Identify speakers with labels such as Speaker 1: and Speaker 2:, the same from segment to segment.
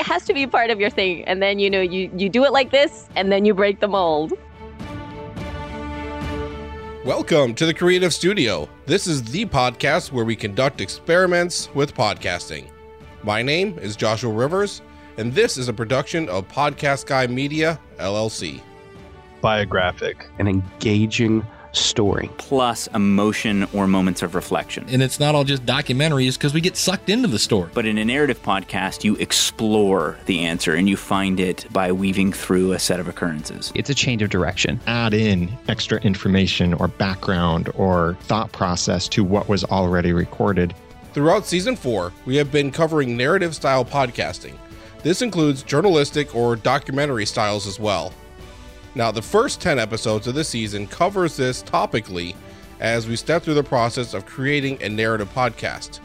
Speaker 1: it has to be part of your thing. And then, you know, you, you do it like this and then you break the mold.
Speaker 2: Welcome to the Creative Studio. This is the podcast where we conduct experiments with podcasting. My name is Joshua Rivers, and this is a production of Podcast Guy Media, LLC.
Speaker 3: Biographic.
Speaker 4: An engaging story.
Speaker 5: plus emotion or moments of reflection.
Speaker 6: And it's not all just documentaries because we get sucked into the story.
Speaker 5: But in a narrative podcast, you explore the answer and you find it by weaving through a set of occurrences.
Speaker 7: It's a change of direction.
Speaker 8: add in extra information or background or thought process to what was already recorded.
Speaker 2: Throughout season four, we have been covering narrative style podcasting. This includes journalistic or documentary styles as well. Now, the first 10 episodes of the season covers this topically as we step through the process of creating a narrative podcast.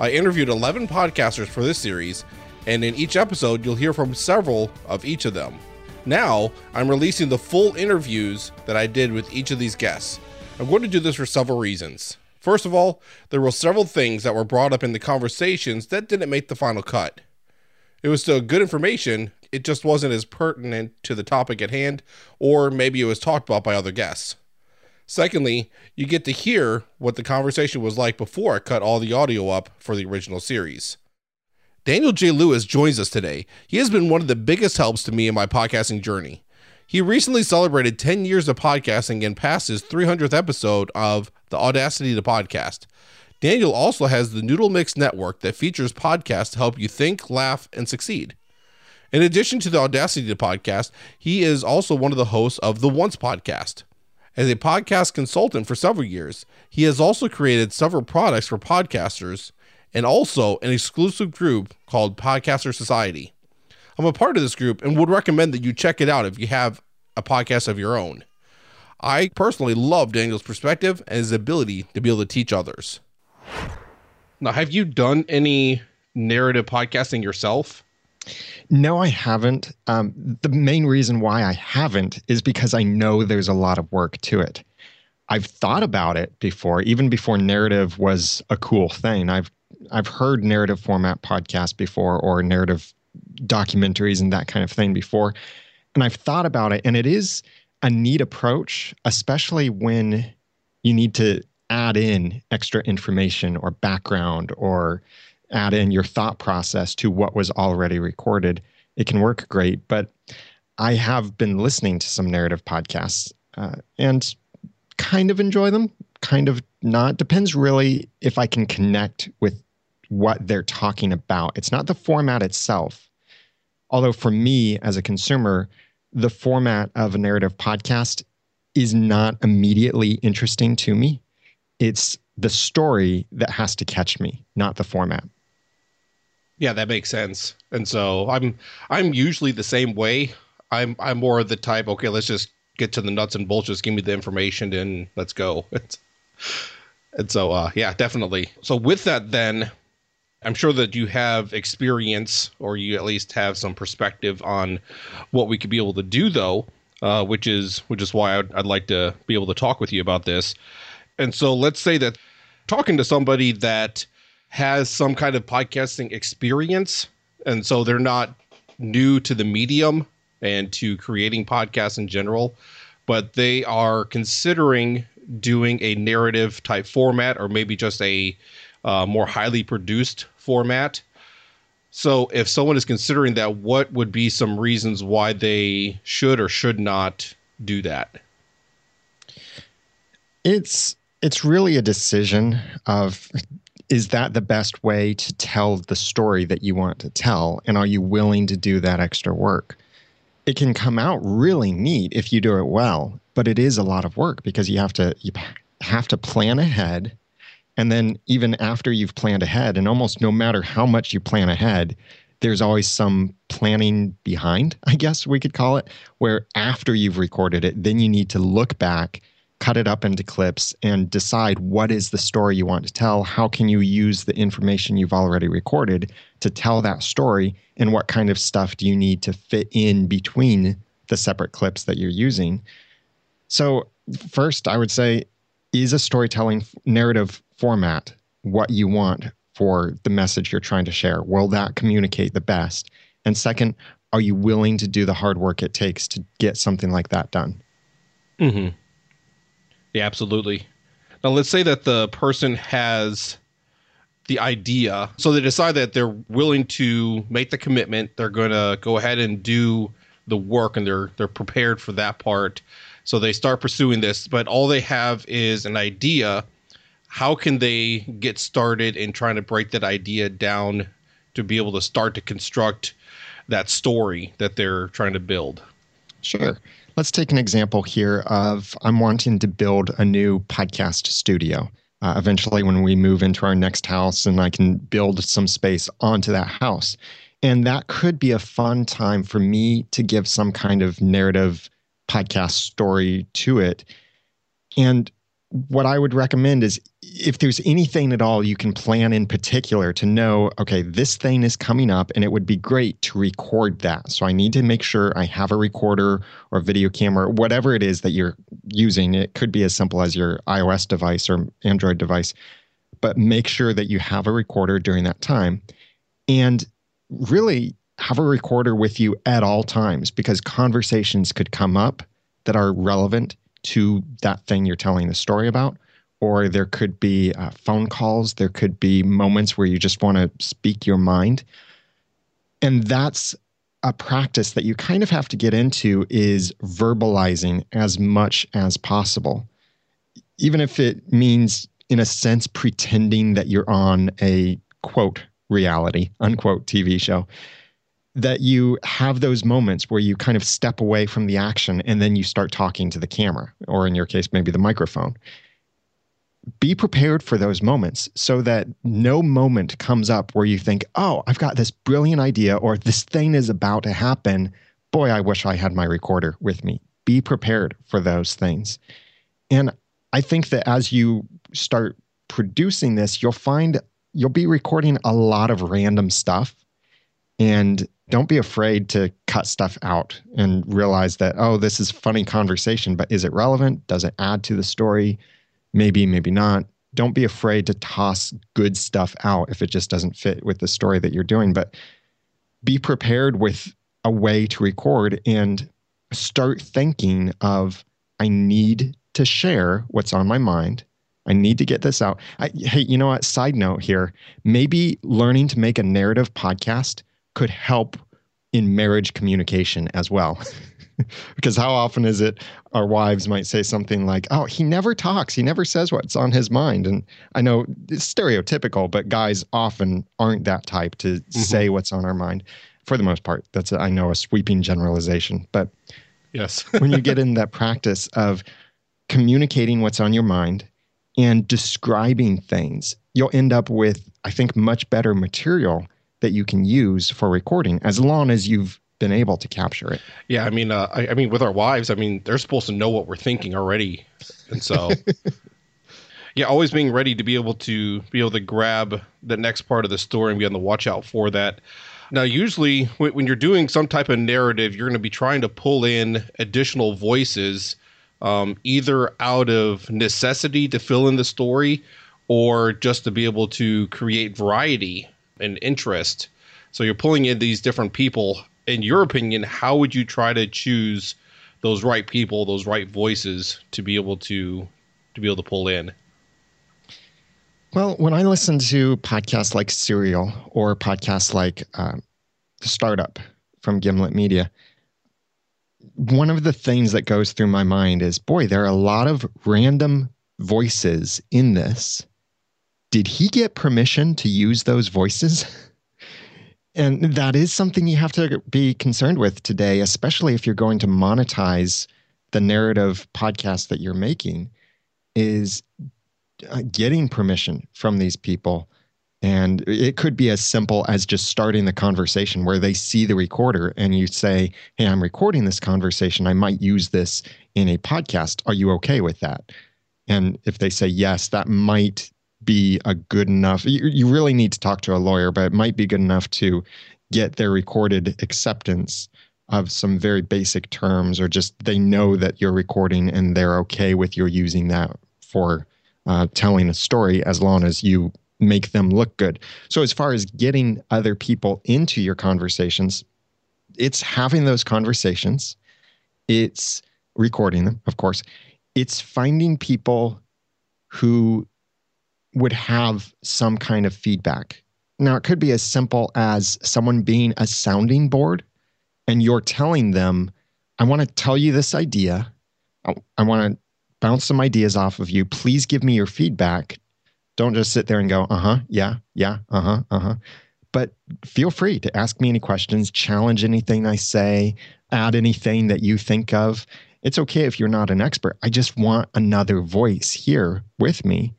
Speaker 2: I interviewed 11 podcasters for this series, and in each episode, you'll hear from several of each of them. Now, I'm releasing the full interviews that I did with each of these guests. I'm going to do this for several reasons. First of all, there were several things that were brought up in the conversations that didn't make the final cut. It was still good information, it just wasn't as pertinent to the topic at hand, or maybe it was talked about by other guests. Secondly, you get to hear what the conversation was like before I cut all the audio up for the original series. Daniel J. Lewis joins us today. He has been one of the biggest helps to me in my podcasting journey. He recently celebrated 10 years of podcasting and passed his 300th episode of The Audacity to Podcast. Daniel also has the Noodle Mix Network that features podcasts to help you think, laugh, and succeed. In addition to the Audacity to Podcast, he is also one of the hosts of the Once Podcast. As a podcast consultant for several years, he has also created several products for podcasters and also an exclusive group called Podcaster Society. I'm a part of this group and would recommend that you check it out if you have a podcast of your own. I personally love Daniel's perspective and his ability to be able to teach others. Now, have you done any narrative podcasting yourself?
Speaker 8: No, I haven't. Um, the main reason why I haven't is because I know there's a lot of work to it. I've thought about it before, even before narrative was a cool thing. I've I've heard narrative format podcasts before or narrative documentaries and that kind of thing before. And I've thought about it, and it is a neat approach, especially when you need to add in extra information or background or add in your thought process to what was already recorded. It can work great, but I have been listening to some narrative podcasts uh, and kind of enjoy them, kind of not. Depends really if I can connect with what they're talking about. It's not the format itself. Although, for me as a consumer, the format of a narrative podcast is not immediately interesting to me. It's the story that has to catch me, not the format.
Speaker 2: Yeah, that makes sense. And so I'm I'm usually the same way. I'm I'm more of the type, okay, let's just get to the nuts and bolts, just give me the information and let's go. And so uh yeah, definitely. So with that then I'm sure that you have experience or you at least have some perspective on what we could be able to do though, uh, which is which is why I'd, I'd like to be able to talk with you about this. And so let's say that talking to somebody that has some kind of podcasting experience and so they're not new to the medium and to creating podcasts in general but they are considering doing a narrative type format or maybe just a uh, more highly produced format. So if someone is considering that what would be some reasons why they should or should not do that?
Speaker 8: It's it's really a decision of is that the best way to tell the story that you want to tell? And are you willing to do that extra work? It can come out really neat if you do it well but it is a lot of work because you have to you have to plan ahead. And then even after you've planned ahead and almost no matter how much you plan ahead there's always some planning behind i guess we could call it where after you've recorded it then you need to look back cut it up into clips and decide what is the story you want to tell. How can you use the information you've already recorded to tell that story? And what kind of stuff do you need to fit in between the separate clips that you're using? So first i would say is a storytelling narrative format what you want for the message you're trying to share? Will that communicate the best? And second, are you willing to do the hard work it takes to get something like that done?
Speaker 2: Mm-hmm. Yeah, absolutely. Now, let's say that the person has the idea. So they decide that they're willing to make the commitment. They're going to go ahead and do the work and they're they're prepared for that part. So they start pursuing this, but all they have is an idea. How can they get started in trying to break that idea down to be able to start to construct that story that they're trying to build?
Speaker 8: Sure. Let's take an example here of I'm wanting to build a new podcast studio. Uh, eventually, when we move into our next house, and I can build some space onto that house. And that could be a fun time for me to give some kind of narrative podcast story to it. And what I would recommend is if there's anything at all you can plan in particular to know, okay, this thing is coming up and it would be great to record that. So I need to make sure I have a recorder or video camera, whatever it is that you're using. It could be as simple as your iOS device or Android device, but make sure that you have a recorder during that time. And really have a recorder with you at all times because conversations could come up that are relevant to that thing you're telling the story about. Or there could be uh, phone calls. There could be moments where you just want to speak your mind. And that's a practice that you kind of have to get into is verbalizing as much as possible. Even if it means, in a sense, pretending that you're on a quote reality, unquote TV show, that you have those moments where you kind of step away from the action and then you start talking to the camera, or in your case, maybe the microphone. Be prepared for those moments so that no moment comes up where you think, oh, I've got this brilliant idea or this thing is about to happen. Boy, I wish I had my recorder with me. Be prepared for those things. And I think that as you start producing this, you'll find you'll be recording a lot of random stuff and don't be afraid to cut stuff out and realize that oh this is funny conversation but is it relevant? Does it add to the story? Maybe maybe not. Don't be afraid to toss good stuff out if it just doesn't fit with the story that you're doing but be prepared with a way to record and start thinking of i need to share what's on my mind. I need to get this out. I, hey, you know what? Side note here. Maybe learning to make a narrative podcast could help in marriage communication as well. because how often is it our wives might say something like, "Oh, he never talks. He never says what's on his mind." And I know it's stereotypical, but guys often aren't that type to mm-hmm. say what's on our mind. For the most part, that's a, I know a sweeping generalization, but
Speaker 2: yes,
Speaker 8: when you get in that practice of communicating what's on your mind and describing things, you'll end up with, I think, much better material that you can use for recording as long as you've been able to capture it.
Speaker 2: Yeah, I mean, uh, I, I, mean, with our wives, I mean, they're supposed to know what we're thinking already, and so, yeah, always being ready to be able to be able to grab the next part of the story and be on the watch out for that. Now, usually, when, when you're doing some type of narrative, you're going to be trying to pull in additional voices um, either out of necessity to fill in the story or just to be able to create variety and interest. So you're pulling in these different people. In your opinion, how would you try to choose those right people, those right voices to be able to to be able to pull in?
Speaker 8: Well, when I listen to podcasts like Serial or podcasts like uh, Startup from Gimlet Media, one of the things that goes through my mind is boy, there are a lot of random voices in this. Did he get permission to use those voices? and that is something you have to be concerned with today, especially if you're going to monetize the narrative podcast that you're making, is uh, getting permission from these people and it could be as simple as just starting the conversation where they see the recorder and you say, Hey, I'm recording this conversation. I might use this in a podcast. Are you okay with that? And if they say yes, that might be a good enough. You, you really need to talk to a lawyer, but it might be good enough to get their recorded acceptance of some very basic terms, or just they know that you're recording and they're okay with your using that for uh, telling a story as long as you make them look good. So, as far as getting other people into your conversations, it's having those conversations, it's recording them, of course, it's finding people who would have some kind of feedback. Now, it could be as simple as someone being a sounding board and you're telling them, I want to tell you this idea. I, want to bounce some ideas off of you. Please give me your feedback. Don't just sit there and go, uh huh, yeah, yeah, uh huh, uh huh. But feel free to ask me any questions, challenge anything I say, add anything that you think of. It's okay if you're not an expert. I just want another voice here with me.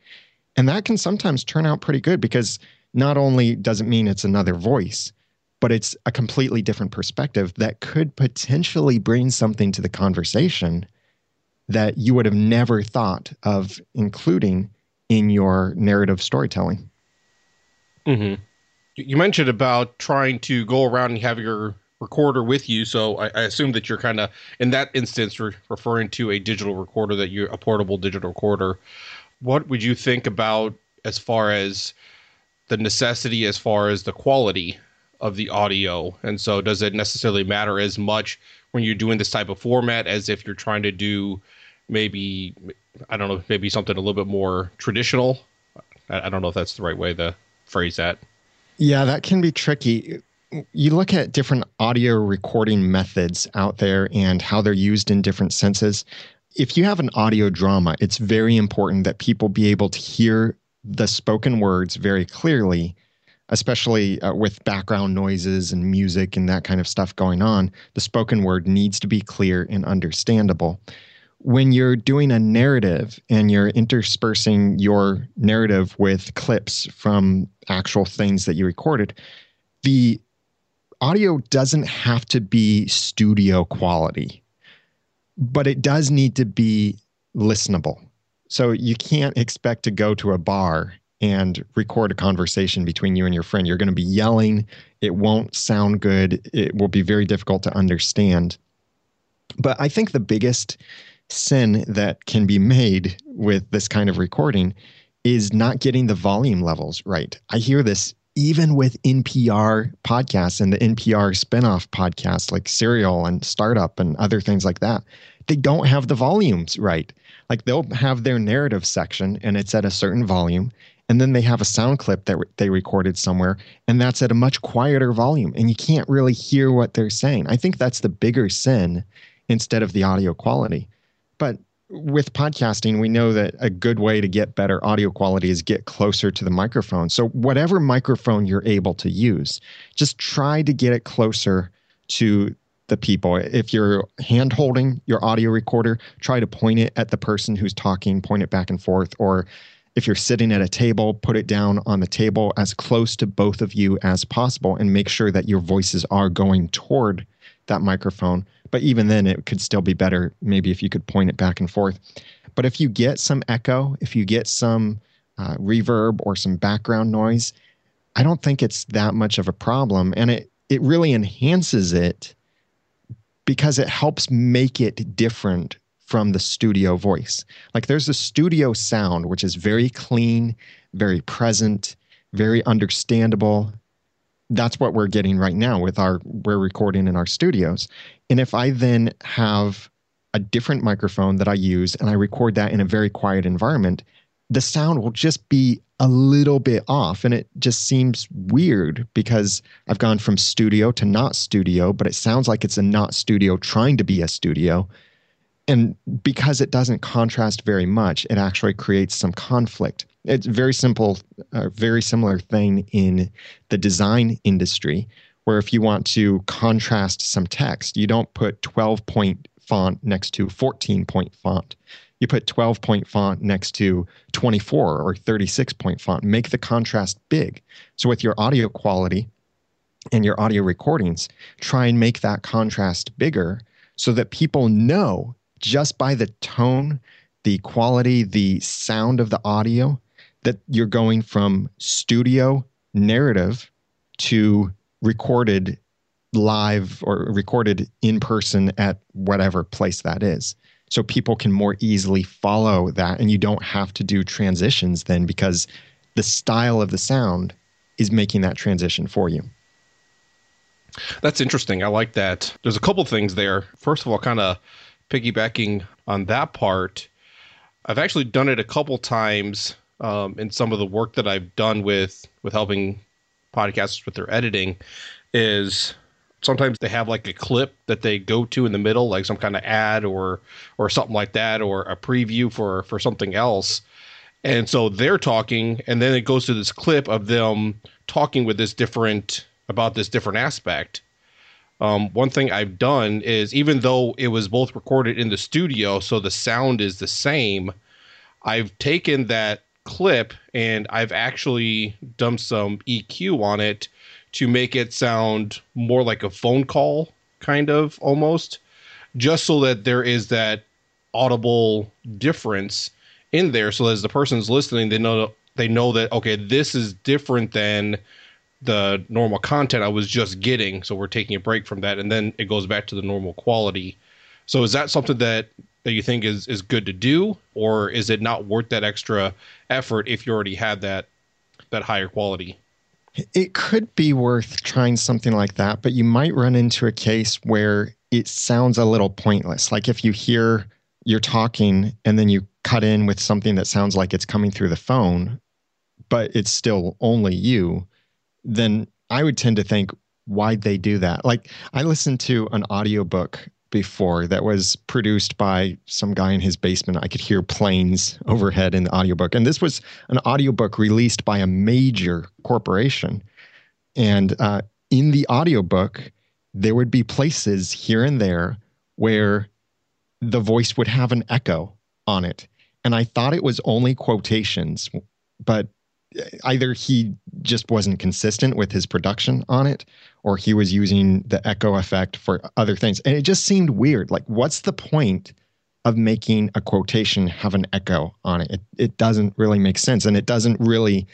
Speaker 8: And that can sometimes turn out pretty good because not only does it mean it's another voice, but it's a completely different perspective that could potentially bring something to the conversation that you would have never thought of including in your narrative storytelling.
Speaker 2: Mm-hmm. You mentioned about trying to go around and have your recorder with you. So I, I assume that you're kind of in that instance re- referring to a digital recorder that you're a portable digital recorder. What would you think about as far as the necessity, as far as the quality of the audio? And so, does it necessarily matter as much when you're doing this type of format as if you're trying to do maybe I don't know, maybe something a little bit more traditional? I, don't know if that's the right way to phrase that.
Speaker 8: Yeah, that can be tricky you look at different audio recording methods out there and how they're used in different senses. If you have an audio drama, it's very important that people be able to hear the spoken words very clearly, especially uh, with background noises and music and that kind of stuff going on. The spoken word needs to be clear and understandable. When you're doing a narrative and you're interspersing your narrative with clips from actual things that you recorded, the audio doesn't have to be studio quality, but it does need to be listenable. So you can't expect to go to a bar and record a conversation between you and your friend. You're going to be yelling. It won't sound good. It will be very difficult to understand. But I think the biggest sin that can be made with this kind of recording is not getting the volume levels right. I hear this even with NPR podcasts and the NPR spinoff podcasts like Serial and Startup and other things like that, they don't have the volumes right. Like they'll have their narrative section and it's at a certain volume. And then they have a sound clip that they recorded somewhere and that's at a much quieter volume. And you can't really hear what they're saying. I think that's the bigger sin instead of the audio quality. But with podcasting, we know that a good way to get better audio quality is get closer to the microphone. So, whatever microphone you're able to use, just try to get it closer to the people. If you're hand holding your audio recorder, try to point it at the person who's talking, point it back and forth. Or if you're sitting at a table, put it down on the table as close to both of you as possible and make sure that your voices are going toward that microphone but even then, it could still be better maybe if you could point it back and forth. But if you get some echo, if you get some uh, reverb or some background noise, I don't think it's that much of a problem. And it, it really enhances it because it helps make it different from the studio voice. Like there's a studio sound, which is very clean, very present, very understandable. That's what we're getting right now with our, we're recording in our studios. And if I then have a different microphone that I use and I record that in a very quiet environment, the sound will just be a little bit off. And it just seems weird because I've gone from studio to not studio, but it sounds like it's a not studio trying to be a studio. And because it doesn't contrast very much, it actually creates some conflict. It's very simple, a very similar thing in the design industry where if you want to contrast some text, you don't put 12 point font next to 14 point font. You put 12 point font next to 24 or 36 point font. Make the contrast big. So with your audio quality and your audio recordings, try and make that contrast bigger so that people know just by the tone, the quality, the sound of the audio that you're going from studio narrative to recorded live or recorded in person at whatever place that is. So people can more easily follow that and you don't have to do transitions then because the style of the sound is making that transition for you.
Speaker 2: That's interesting. I like that. There's a couple things there. First of all, kind of piggybacking on that part, I've actually done it a couple times um, in some of the work that I've done with with helping podcasters with their editing. Is sometimes they have like a clip that they go to in the middle, like some kind of ad or or something like that, or a preview for for something else. And so they're talking, and then it goes to this clip of them talking with this different about this different aspect. Um, one thing I've done is even though it was both recorded in the studio, so the sound is the same, I've taken that clip and I've actually done some EQ on it to make it sound more like a phone call, kind of almost, just so that there is that audible difference in there. So as the person's listening, they know they know that okay, this is different than the normal content I was just getting. So we're taking a break from that, and then it goes back to the normal quality. So is that something that that you think is is good to do, or is it not worth that extra effort if you already had that that higher quality?
Speaker 8: It could be worth trying something like that, but you might run into a case where it sounds a little pointless. Like if you hear you're talking and then you cut in with something that sounds like it's coming through the phone, but it's still only you, then I would tend to think, why'd they do that? Like I listened to an audiobook before that was produced by some guy in his basement. I could hear planes overhead in the audiobook. And this was an audiobook released by a major corporation. And uh, in the audiobook, there would be places here and there where the voice would have an echo on it. And I thought it was only quotations, but either he just wasn't consistent with his production on it or he was using the echo effect for other things. And it just seemed weird. Like what's the point of making a quotation have an echo on it? It, it doesn't really make sense and it doesn't really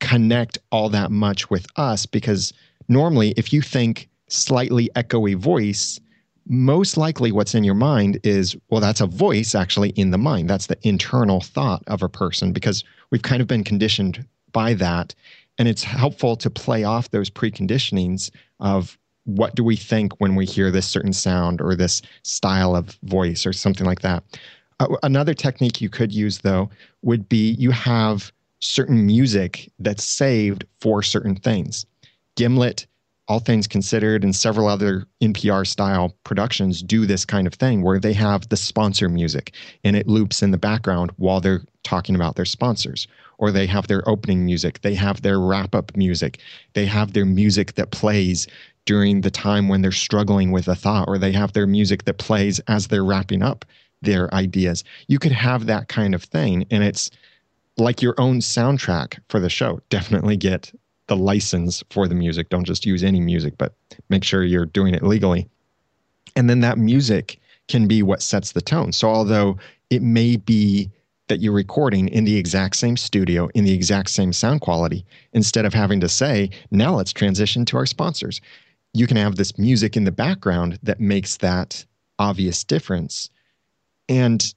Speaker 8: connect all that much with us because normally if you think slightly echoey voice most likely what's in your mind is well that's a voice actually in the mind. That's the internal thought of a person because we've kind of been conditioned by that. And it's helpful to play off those preconditionings of what do we think when we hear this certain sound or this style of voice or something like that. Uh, another technique you could use, though, would be you have certain music that's saved for certain things. Gimlet, All Things Considered, and several other NPR style productions do this kind of thing where they have the sponsor music and it loops in the background while they're talking about their sponsors or they have their opening music, they have their wrap up music, they have their music that plays during the time when they're struggling with a thought, or they have their music that plays as they're wrapping up their ideas. You could have that kind of thing, and it's like your own soundtrack for the show. Definitely get the license for the music. Don't just use any music, but make sure you're doing it legally. And then that music can be what sets the tone. So, although it may be that you're recording in the exact same studio, in the exact same sound quality, instead of having to say, now let's transition to our sponsors. You can have this music in the background that makes that obvious difference. And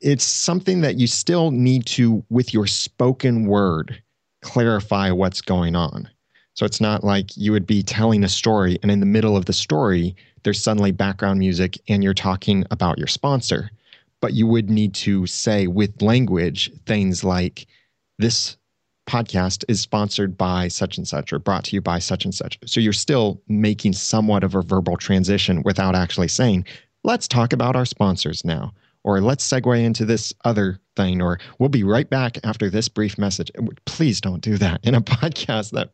Speaker 8: it's something that you still need to, with your spoken word, clarify what's going on. So it's not like you would be telling a story and in the middle of the story, there's suddenly background music and you're talking about your sponsor but you would need to say with language things like this podcast is sponsored by such and such or brought to you by such and such. So you're still making somewhat of a verbal transition without actually saying, let's talk about our sponsors now, or let's segue into this other thing, or we'll be right back after this brief message. Please don't do that in a podcast that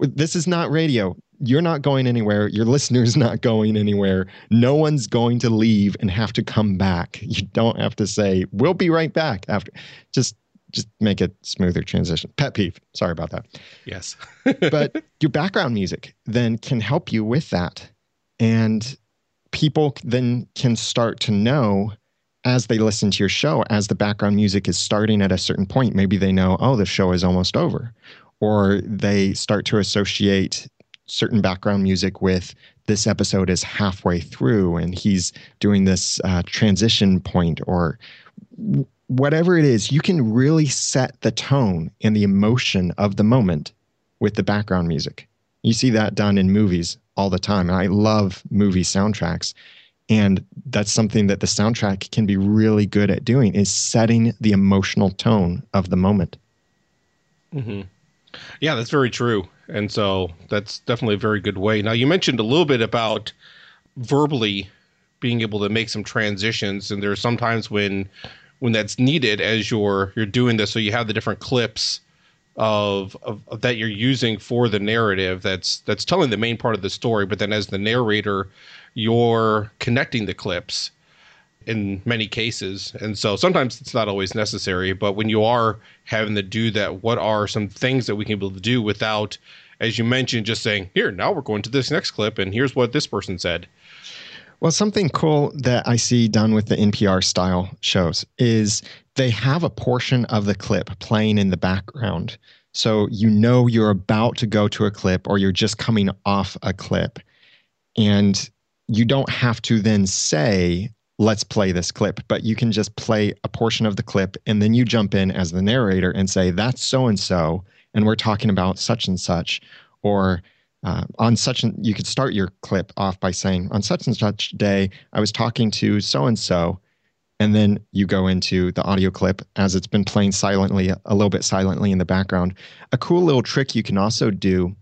Speaker 8: this is not radio you're not going anywhere. Your listener's not going anywhere. No one's going to leave and have to come back. You don't have to say, we'll be right back after. Just just make a smoother transition. Pet peeve. Sorry about that.
Speaker 2: Yes.
Speaker 8: but your background music then can help you with that. And people then can start to know as they listen to your show, as the background music is starting at a certain point, maybe they know, oh, the show is almost over. Or they start to associate certain background music with this episode is halfway through and he's doing this uh, transition point or whatever it is, you can really set the tone and the emotion of the moment with the background music. You see that done in movies all the time. And I love movie soundtracks. And that's something that the soundtrack can be really good at doing is setting the emotional tone of the moment.
Speaker 2: Mm-hmm. Yeah, that's very true. And so that's definitely a very good way. Now, you mentioned a little bit about verbally being able to make some transitions, and there's sometimes when when that's needed as you're you're doing this, so you have the different clips of, of, of that you're using for the narrative that's that's telling the main part of the story, but then as the narrator, you're connecting the clips in many cases. And so sometimes it's not always necessary, but when you are having to do that, what are some things that we can be able to do without, as you mentioned, just saying, here, now we're going to this next clip and here's what this person said.
Speaker 8: Well, something cool that I see done with the NPR style shows is they have a portion of the clip playing in the background. So you know you're about to go to a clip or you're just coming off a clip. And you don't have to then say, let's play this clip, but you can just play a portion of the clip and then you jump in as the narrator and say, that's so and so, and we're talking about such and such. Or uh, on such and you could start your clip off by saying, on such and such day, I was talking to so and so. And then you go into the audio clip as it's been playing silently, a little bit silently in the background. A cool little trick you can also do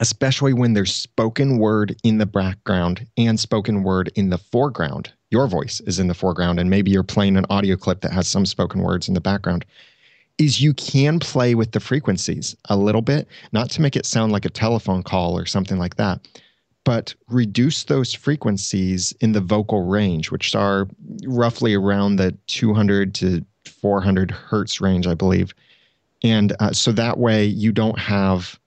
Speaker 8: especially when there's spoken word in the background and spoken word in the foreground. Your voice is in the foreground, and maybe you're playing an audio clip that has some spoken words in the background. Is you can play with the frequencies a little bit, not to make it sound like a telephone call or something like that, but reduce those frequencies in the vocal range, which are roughly around the 200 to 400 hertz range, I believe. And uh, so that way you don't have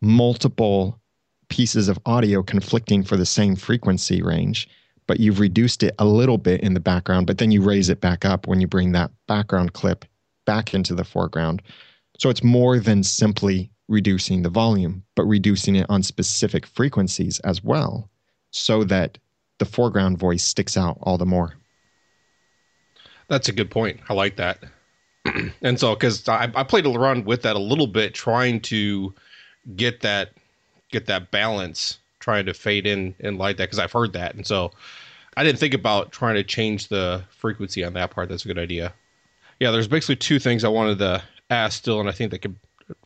Speaker 8: multiple pieces of audio conflicting for the same frequency range, but you've reduced it a little bit in the background, but then you raise it back up when you bring that background clip back into the foreground. So it's more than simply reducing the volume, but reducing it on specific frequencies as well, so that the foreground voice sticks out all the more.
Speaker 2: That's a good point. I like that. and so, because I, I played around with that a little bit, trying to get that get that balance trying to fade in and like that because I've heard that and so I didn't think about trying to change the frequency on that part. That's a good idea. Yeah, there's basically two things I wanted to ask still, and I think they could,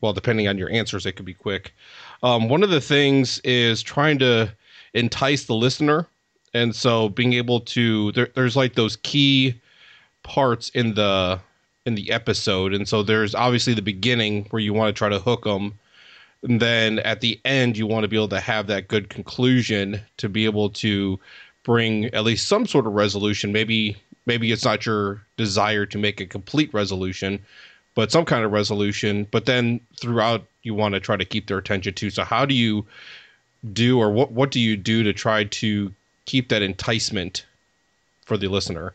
Speaker 2: well, depending on your answers, they could be quick. Um, one of the things is trying to entice the listener, and so being able to there, there's like those key parts in the in the episode, and so there's obviously the beginning where you want to try to hook them and then at the end you want to be able to have that good conclusion to be able to bring at least some sort of resolution. Maybe maybe it's not your desire to make a complete resolution but some kind of resolution. But then throughout you want to try to keep their attention too. So how do you do or what what do you do to try to keep that enticement for the listener?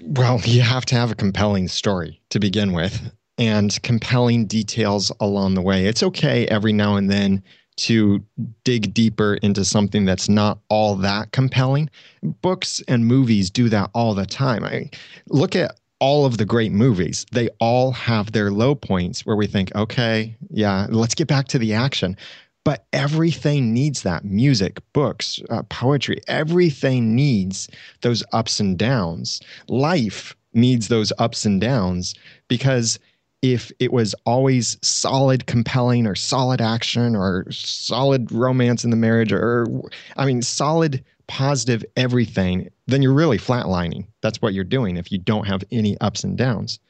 Speaker 8: Well you have to have a compelling story to begin with and compelling details along the way. It's okay every now and then to dig deeper into something that's not all that compelling. Books and movies do that all the time. I look at all of the great movies. They all have their low points where we think, okay, yeah, let's get back to the action. But everything needs that music, books, uh, poetry, everything needs those ups and downs. Life needs those ups and downs because if it was always solid, compelling, or solid action, or solid romance in the marriage, or, I mean, solid, positive everything, then you're really flatlining. That's what you're doing if you don't have any ups and downs.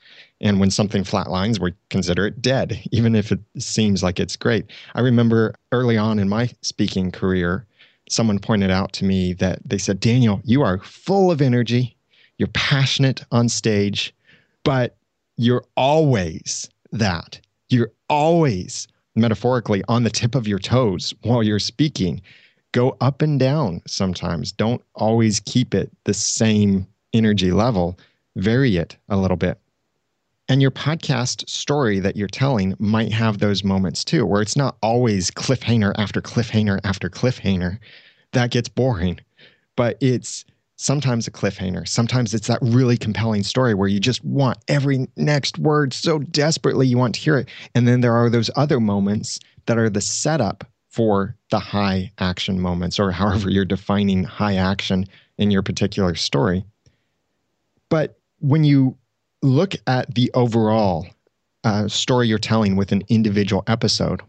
Speaker 8: And when something flatlines, we consider it dead, even if it seems like it's great. I remember early on in my speaking career, someone pointed out to me that they said, Daniel, you are full of energy, you're passionate on stage, but you're always that. You're always metaphorically on the tip of your toes while you're speaking. Go up and down sometimes. Don't always keep it the same energy level. Vary it a little bit. And your podcast story that you're telling might have those moments too, where it's not always cliffhanger after cliffhanger after cliffhanger. That gets boring. But it's sometimes a cliffhanger. Sometimes it's that really compelling story where you just want every next word so desperately you want to hear it. And then there are those other moments that are the setup for the high action moments or however you're defining high action in your particular story. But when you look at the overall uh, story you're telling with an individual episode,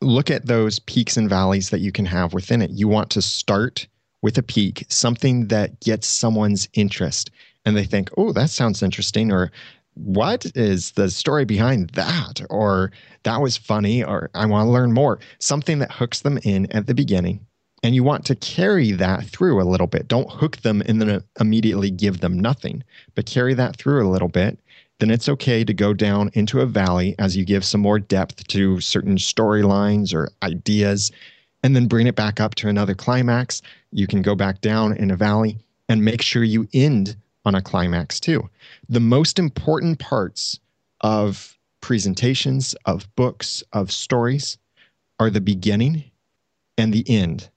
Speaker 8: look at those peaks and valleys that you can have within it. You want to start with a peak, something that gets someone's interest, and they think, oh, that sounds interesting, or what is the story behind that? Or that was funny, or I want to learn more. Something that hooks them in at the beginning. And you want to carry that through a little bit. Don't hook them and then immediately give them nothing, but carry that through a little bit. Then it's okay to go down into a valley as you give some more depth to certain storylines or ideas, and then bring it back up to another climax. You can go back down in a valley and make sure you end on a climax too. The most important parts of presentations, of books, of stories are the beginning and the end.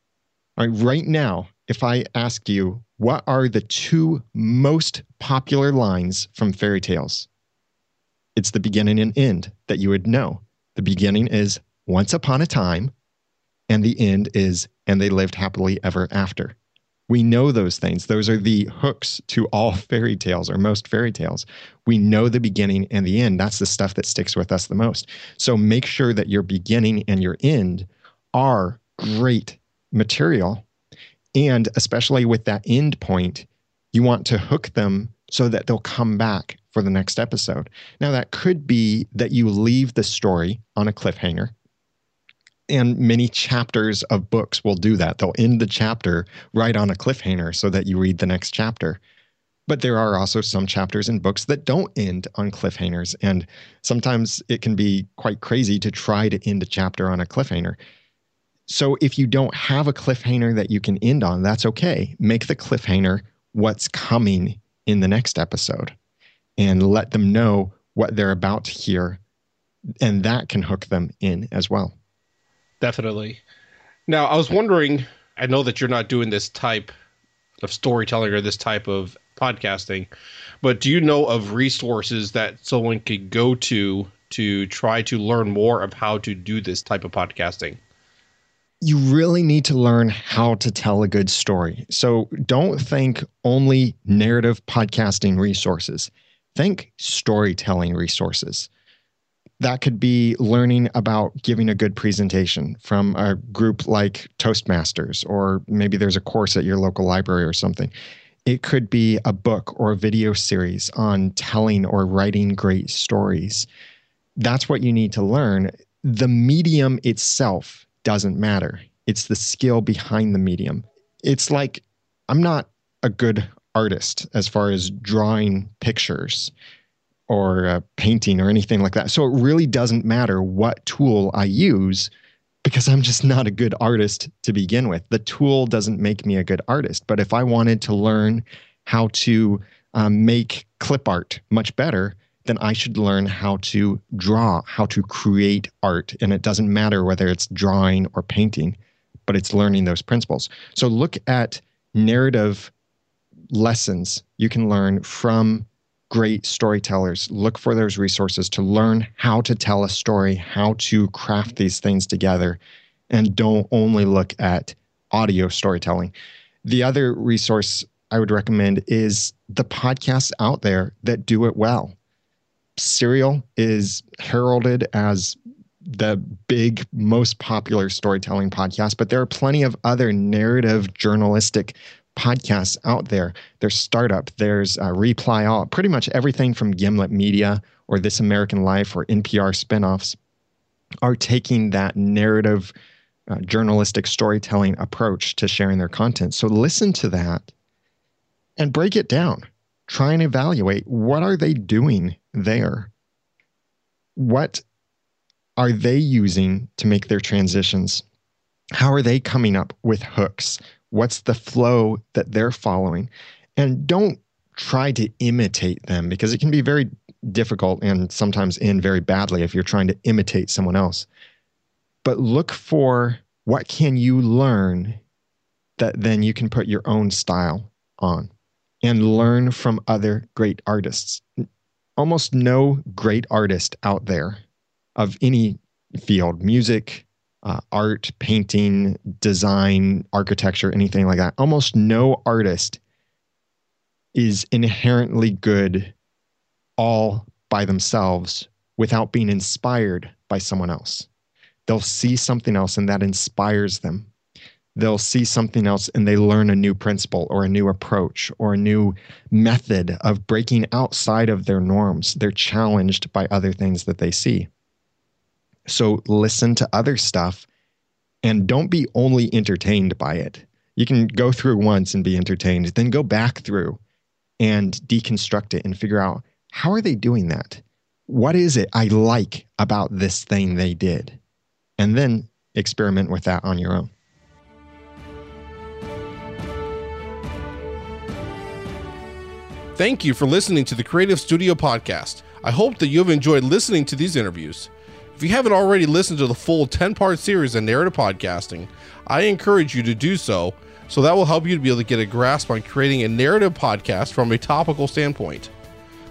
Speaker 8: All right, right now, if I ask you, what are the two most popular lines from fairy tales? It's the beginning and end that you would know. The beginning is once upon a time, and the end is and they lived happily ever after. We know those things. Those are the hooks to all fairy tales or most fairy tales. We know the beginning and the end. That's the stuff that sticks with us the most. So make sure that your beginning and your end are great material. And especially with that end point, you want to hook them so that they'll come back for the next episode. Now, that could be that you leave the story on a cliffhanger and many chapters of books will do that. They'll end the chapter right on a cliffhanger so that you read the next chapter. But there are also some chapters in books that don't end on cliffhangers. And sometimes it can be quite crazy to try to end a chapter on a cliffhanger. So if you don't have a cliffhanger that you can end on, that's okay. Make the cliffhanger what's coming in the next episode and let them know what they're about to hear. And that can hook them in as well.
Speaker 2: Definitely. Now, I was wondering, I know that you're not doing this type of storytelling or this type of podcasting, but do you know of resources that someone could go to to try to learn more of how to do this type of podcasting?
Speaker 8: You really need to learn how to tell a good story. So don't think only narrative podcasting resources. Think storytelling resources that could be learning about giving a good presentation from a group like Toastmasters, or maybe there's a course at your local library or something. It could be a book or a video series on telling or writing great stories. That's what you need to learn. The medium itself doesn't matter, it's the skill behind the medium. It's like I'm not a good artist as far as drawing pictures or uh, painting or anything like that. So it really doesn't matter what tool I use because I'm just not a good artist to begin with. The tool doesn't make me a good artist. But if I wanted to learn how to um, make clip art much better, then I should learn how to draw, how to create art. And it doesn't matter whether it's drawing or painting, but it's learning those principles. So look at narrative lessons you can learn from great storytellers. Look for those resources to learn how to tell a story, how to craft these things together, and don't only look at audio storytelling. The other resource I would recommend is the podcasts out there that do it well. Serial is heralded as the big, most popular storytelling podcast, but there are plenty of other narrative journalistic podcasts out there. There's Startup, there's uh, Reply All, pretty much everything from Gimlet Media or This American Life or NPR spinoffs are taking that narrative uh, journalistic storytelling approach to sharing their content. So listen to that and break it down. Try and evaluate what are they doing there? What are they using to make their transitions? How are they coming up with hooks? What's the flow that they're following? And don't try to imitate them because it can be very difficult and sometimes end very badly if you're trying to imitate someone else. But look for what can you learn that then you can put your own style on and learn from other great artists. Almost no great artist out there of any field, music, uh, art, painting, design, architecture, anything like that. Almost no artist is inherently good all by themselves without being inspired by someone else. They'll see something else and that inspires them. They'll see something else and they learn a new principle or a new approach or a new method of breaking outside of their norms. They're challenged by other things that they see. So listen to other stuff and don't be only entertained by it. You can go through once and be entertained, then go back through and deconstruct it and figure out how are they doing that? What is it I like about this thing they did? And then experiment with that on your own.
Speaker 2: Thank you for listening to the Creative Studio Podcast. I hope that you have enjoyed listening to these interviews. If you haven't already listened to the full 10 part series on narrative podcasting, I encourage you to do so, so that will help you to be able to get a grasp on creating a narrative podcast from a topical standpoint.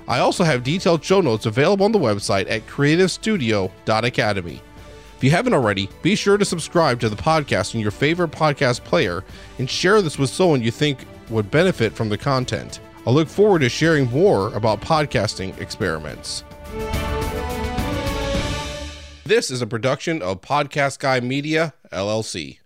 Speaker 2: I also have detailed show notes available on the website at creativestudio.academy. If you haven't already, be sure to subscribe to the podcast in your favorite podcast player and share this with someone you think would benefit from the content. I look forward to sharing more about podcasting experiments. This is a production of Podcast Guy Media, LLC.